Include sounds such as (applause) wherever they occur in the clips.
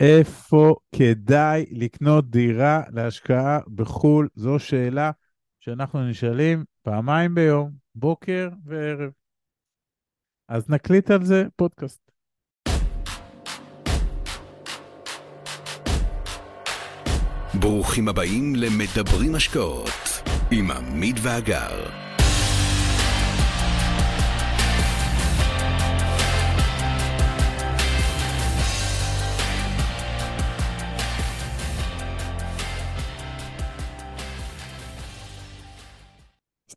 איפה כדאי לקנות דירה להשקעה בחו"ל? זו שאלה שאנחנו נשאלים פעמיים ביום, בוקר וערב. אז נקליט על זה פודקאסט. ברוכים הבאים למדברים השקעות עם עמית ואגר.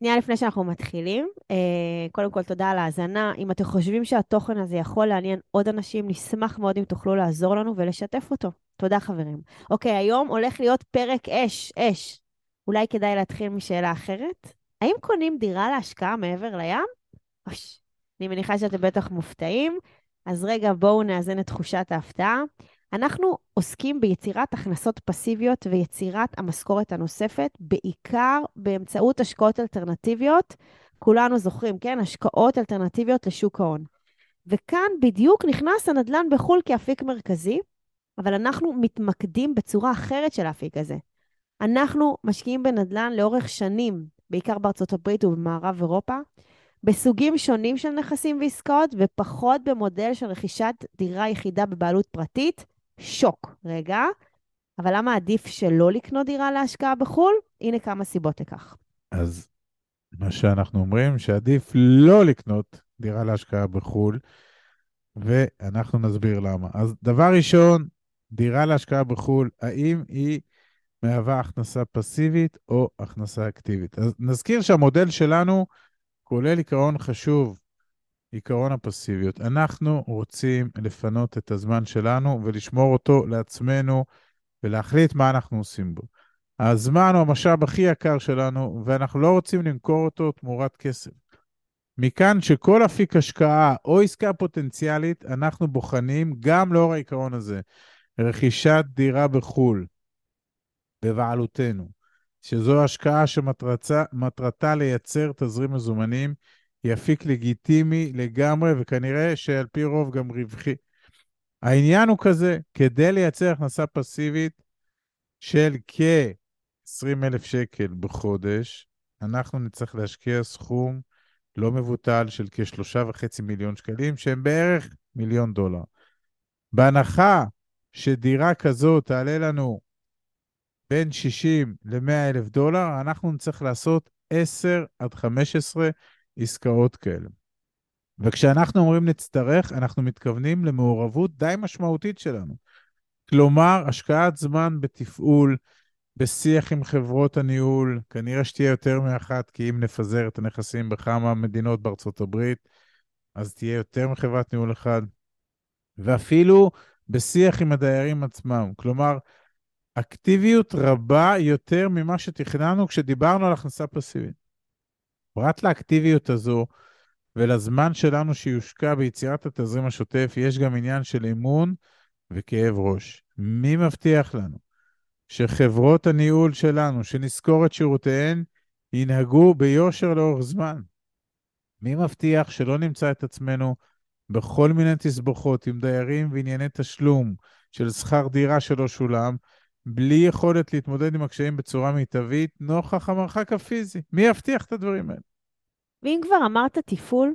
שנייה לפני שאנחנו מתחילים, אה, קודם כל תודה על ההאזנה. אם אתם חושבים שהתוכן הזה יכול לעניין עוד אנשים, נשמח מאוד אם תוכלו לעזור לנו ולשתף אותו. תודה, חברים. אוקיי, היום הולך להיות פרק אש, אש. אולי כדאי להתחיל משאלה אחרת? האם קונים דירה להשקעה מעבר לים? אוש, אני מניחה שאתם בטח מופתעים. אז רגע, בואו נאזן את תחושת ההפתעה. אנחנו עוסקים ביצירת הכנסות פסיביות ויצירת המשכורת הנוספת, בעיקר באמצעות השקעות אלטרנטיביות. כולנו זוכרים, כן? השקעות אלטרנטיביות לשוק ההון. וכאן בדיוק נכנס הנדל"ן בחו"ל כאפיק מרכזי, אבל אנחנו מתמקדים בצורה אחרת של האפיק הזה. אנחנו משקיעים בנדל"ן לאורך שנים, בעיקר בארצות הברית ובמערב אירופה, בסוגים שונים של נכסים ועסקאות, ופחות במודל של רכישת דירה יחידה בבעלות פרטית, שוק. רגע, אבל למה עדיף שלא לקנות דירה להשקעה בחו"ל? הנה כמה סיבות לכך. אז מה שאנחנו אומרים, שעדיף לא לקנות דירה להשקעה בחו"ל, ואנחנו נסביר למה. אז דבר ראשון, דירה להשקעה בחו"ל, האם היא מהווה הכנסה פסיבית או הכנסה אקטיבית? אז נזכיר שהמודל שלנו כולל עיקרון חשוב עיקרון הפסיביות. אנחנו רוצים לפנות את הזמן שלנו ולשמור אותו לעצמנו ולהחליט מה אנחנו עושים בו. הזמן הוא המשאב הכי יקר שלנו, ואנחנו לא רוצים למכור אותו תמורת כסף. מכאן שכל אפיק השקעה או עסקה פוטנציאלית, אנחנו בוחנים גם לאור העיקרון הזה, רכישת דירה בחו"ל, בבעלותנו, שזו השקעה שמטרתה לייצר תזרים מזומנים היא אפיק לגיטימי לגמרי, וכנראה שעל פי רוב גם רווחי. העניין הוא כזה, כדי לייצר הכנסה פסיבית של כ-20,000 שקל בחודש, אנחנו נצטרך להשקיע סכום לא מבוטל של כ-3.5 מיליון שקלים, שהם בערך מיליון דולר. בהנחה שדירה כזו תעלה לנו בין 60 ל-100 אלף דולר, אנחנו נצטרך לעשות 10 עד 15 עסקאות כאלה. וכשאנחנו אומרים נצטרך, אנחנו מתכוונים למעורבות די משמעותית שלנו. כלומר, השקעת זמן בתפעול, בשיח עם חברות הניהול, כנראה שתהיה יותר מאחת, כי אם נפזר את הנכסים בכמה מדינות בארצות הברית, אז תהיה יותר מחברת ניהול אחד, ואפילו בשיח עם הדיירים עצמם. כלומר, אקטיביות רבה יותר ממה שתכננו כשדיברנו על הכנסה פסיבית. פרט לאקטיביות הזו ולזמן שלנו שיושקע ביצירת התזרים השוטף, יש גם עניין של אמון וכאב ראש. מי מבטיח לנו שחברות הניהול שלנו, שנזכור את שירותיהן, ינהגו ביושר לאורך זמן? מי מבטיח שלא נמצא את עצמנו בכל מיני תסבוכות עם דיירים וענייני תשלום של שכר דירה שלא שולם, בלי יכולת להתמודד עם הקשיים בצורה מיטבית, נוכח המרחק הפיזי. מי יבטיח את הדברים האלה? ואם כבר אמרת תפעול,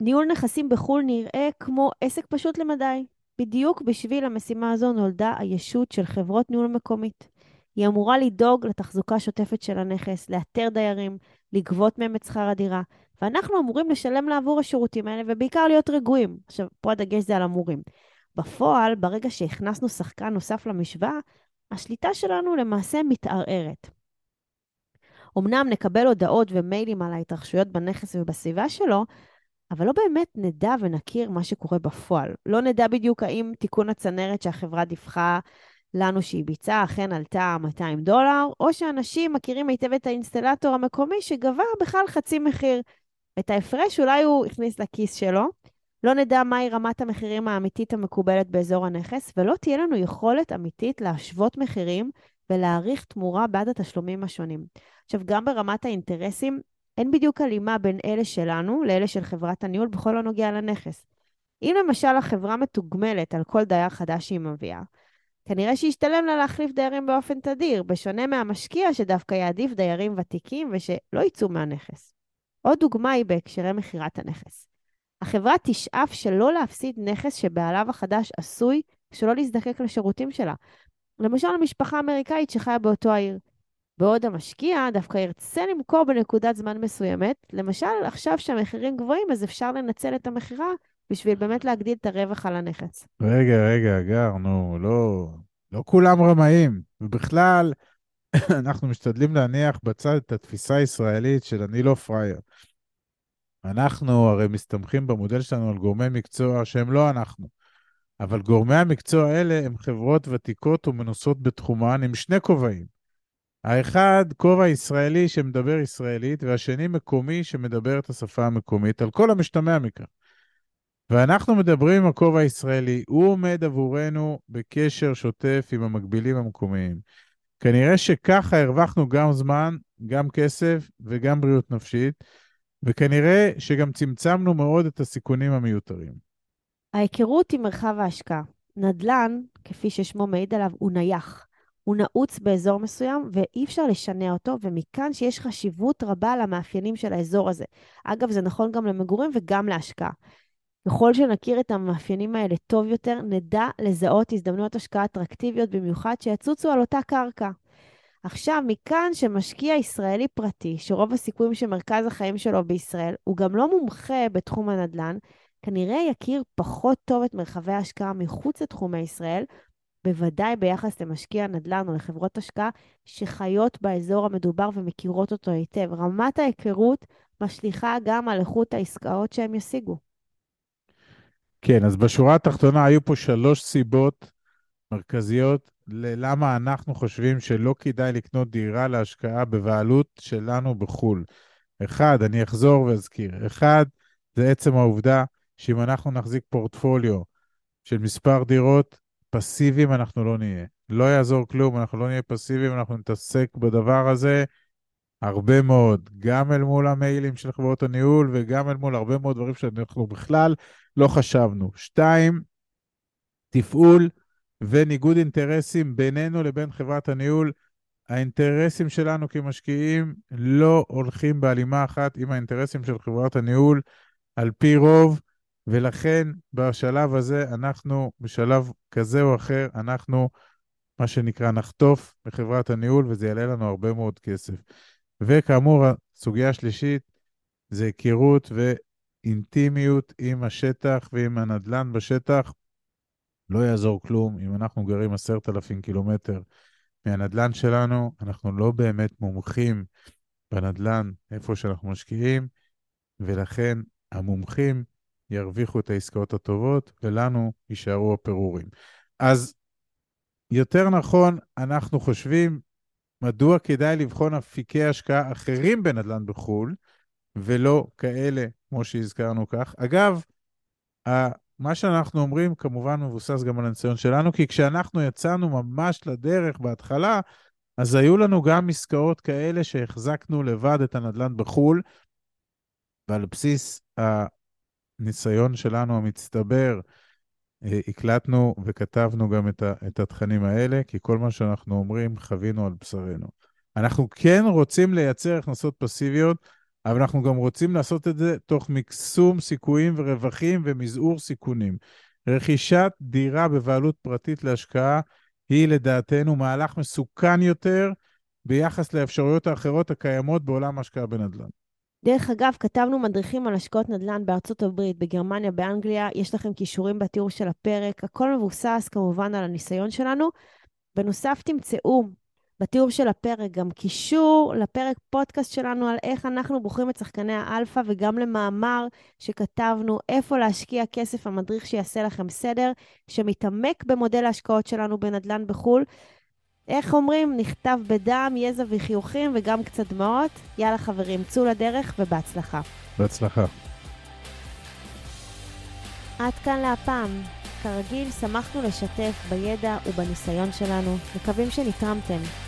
ניהול נכסים בחו"ל נראה כמו עסק פשוט למדי. בדיוק בשביל המשימה הזו נולדה הישות של חברות ניהול מקומית. היא אמורה לדאוג לתחזוקה שוטפת של הנכס, לאתר דיירים, לגבות מהם את שכר הדירה, ואנחנו אמורים לשלם לה עבור השירותים האלה, ובעיקר להיות רגועים. עכשיו, פה הדגש זה על אמורים. בפועל, ברגע שהכנסנו שחקן נוסף למשוואה, השליטה שלנו למעשה מתערערת. אמנם נקבל הודעות ומיילים על ההתרחשויות בנכס ובסביבה שלו, אבל לא באמת נדע ונכיר מה שקורה בפועל. לא נדע בדיוק האם תיקון הצנרת שהחברה דיווחה לנו שהיא ביצעה אכן עלתה 200 דולר, או שאנשים מכירים היטב את האינסטלטור המקומי שגבה בכלל חצי מחיר. את ההפרש אולי הוא הכניס לכיס שלו. לא נדע מהי רמת המחירים האמיתית המקובלת באזור הנכס, ולא תהיה לנו יכולת אמיתית להשוות מחירים ולהעריך תמורה בעד התשלומים השונים. עכשיו, גם ברמת האינטרסים, אין בדיוק הלימה בין אלה שלנו לאלה של חברת הניהול בכל הנוגע לנכס. אם למשל החברה מתוגמלת על כל דייר חדש שהיא מביאה, כנראה שישתלם לה להחליף דיירים באופן תדיר, בשונה מהמשקיע שדווקא יעדיף דיירים ותיקים ושלא יצאו מהנכס. עוד דוגמה היא בהקשרי מכירת הנכס. החברה תשאף שלא להפסיד נכס שבעליו החדש עשוי שלא להזדקק לשירותים שלה. למשל, משפחה אמריקאית שחיה באותו העיר. בעוד המשקיע דווקא ירצה למכור בנקודת זמן מסוימת, למשל, עכשיו שהמחירים גבוהים, אז אפשר לנצל את המכירה בשביל באמת להגדיל את הרווח על הנכס. רגע, רגע, גר, נו, לא, לא כולם רמאים. ובכלל, (laughs) אנחנו משתדלים להניח בצד את התפיסה הישראלית של אני לא פראייר. אנחנו הרי מסתמכים במודל שלנו על גורמי מקצוע שהם לא אנחנו. אבל גורמי המקצוע האלה הם חברות ותיקות ומנוסות בתחומן עם שני כובעים. האחד, כובע ישראלי שמדבר ישראלית, והשני מקומי שמדבר את השפה המקומית, על כל המשתמע מכך. ואנחנו מדברים עם הכובע הישראלי, הוא עומד עבורנו בקשר שוטף עם המקבילים המקומיים. כנראה שככה הרווחנו גם זמן, גם כסף וגם בריאות נפשית, וכנראה שגם צמצמנו מאוד את הסיכונים המיותרים. ההיכרות עם מרחב ההשקעה. נדל"ן, כפי ששמו מעיד עליו, הוא נייח. הוא נעוץ באזור מסוים ואי אפשר לשנע אותו, ומכאן שיש חשיבות רבה למאפיינים של האזור הזה. אגב, זה נכון גם למגורים וגם להשקעה. ככל שנכיר את המאפיינים האלה טוב יותר, נדע לזהות הזדמנויות השקעה אטרקטיביות במיוחד שיצוצו על אותה קרקע. עכשיו, מכאן שמשקיע ישראלי פרטי, שרוב הסיכויים שמרכז החיים שלו בישראל, הוא גם לא מומחה בתחום הנדל"ן, כנראה יכיר פחות טוב את מרחבי ההשקעה מחוץ לתחומי ישראל, בוודאי ביחס למשקיע נדל"ן או לחברות השקעה שחיות באזור המדובר ומכירות אותו היטב. רמת ההיכרות משליכה גם על איכות העסקאות שהם ישיגו. כן, אז בשורה התחתונה היו פה שלוש סיבות מרכזיות ללמה אנחנו חושבים שלא כדאי לקנות דירה להשקעה בבעלות שלנו בחו"ל. אחד, אני אחזור ואזכיר. אחד, זה עצם העובדה שאם אנחנו נחזיק פורטפוליו של מספר דירות, פסיביים אנחנו לא נהיה. לא יעזור כלום, אנחנו לא נהיה פסיביים, אנחנו נתעסק בדבר הזה הרבה מאוד, גם אל מול המיילים של חברות הניהול וגם אל מול הרבה מאוד דברים שאנחנו בכלל לא חשבנו. שתיים, תפעול וניגוד אינטרסים בינינו לבין חברת הניהול. האינטרסים שלנו כמשקיעים לא הולכים בהלימה אחת עם האינטרסים של חברת הניהול על פי רוב, ולכן בשלב הזה אנחנו, בשלב כזה או אחר, אנחנו, מה שנקרא, נחטוף מחברת הניהול, וזה יעלה לנו הרבה מאוד כסף. וכאמור, הסוגיה השלישית זה היכרות ואינטימיות עם השטח ועם הנדל"ן בשטח. לא יעזור כלום אם אנחנו גרים עשרת אלפים קילומטר מהנדל"ן שלנו, אנחנו לא באמת מומחים בנדל"ן איפה שאנחנו משקיעים, ולכן המומחים ירוויחו את העסקאות הטובות, ולנו יישארו הפירורים. אז יותר נכון, אנחנו חושבים מדוע כדאי לבחון אפיקי השקעה אחרים בנדל"ן בחו"ל, ולא כאלה, כמו שהזכרנו כך. אגב, מה שאנחנו אומרים כמובן מבוסס גם על הניסיון שלנו, כי כשאנחנו יצאנו ממש לדרך בהתחלה, אז היו לנו גם עסקאות כאלה שהחזקנו לבד את הנדל"ן בחו"ל, ועל בסיס הניסיון שלנו המצטבר, אה, הקלטנו וכתבנו גם את, ה, את התכנים האלה, כי כל מה שאנחנו אומרים חווינו על בשרנו. אנחנו כן רוצים לייצר הכנסות פסיביות, אבל אנחנו גם רוצים לעשות את זה תוך מקסום סיכויים ורווחים ומזעור סיכונים. רכישת דירה בבעלות פרטית להשקעה היא לדעתנו מהלך מסוכן יותר ביחס לאפשרויות האחרות הקיימות בעולם ההשקעה בנדל"ן. דרך אגב, כתבנו מדריכים על השקעות נדל"ן בארצות הברית, בגרמניה, באנגליה, יש לכם קישורים בתיאור של הפרק, הכל מבוסס כמובן על הניסיון שלנו. בנוסף, תמצאו בתיאור של הפרק גם קישור לפרק פודקאסט שלנו על איך אנחנו בוחרים את שחקני האלפא, וגם למאמר שכתבנו איפה להשקיע כסף, המדריך שיעשה לכם סדר, שמתעמק במודל ההשקעות שלנו בנדל"ן בחו"ל. איך אומרים? נכתב בדם, יזע וחיוכים וגם קצת דמעות. יאללה חברים, צאו לדרך ובהצלחה. בהצלחה. עד כאן להפעם. כרגיל, שמחנו לשתף בידע ובניסיון שלנו. מקווים שנתרמתם.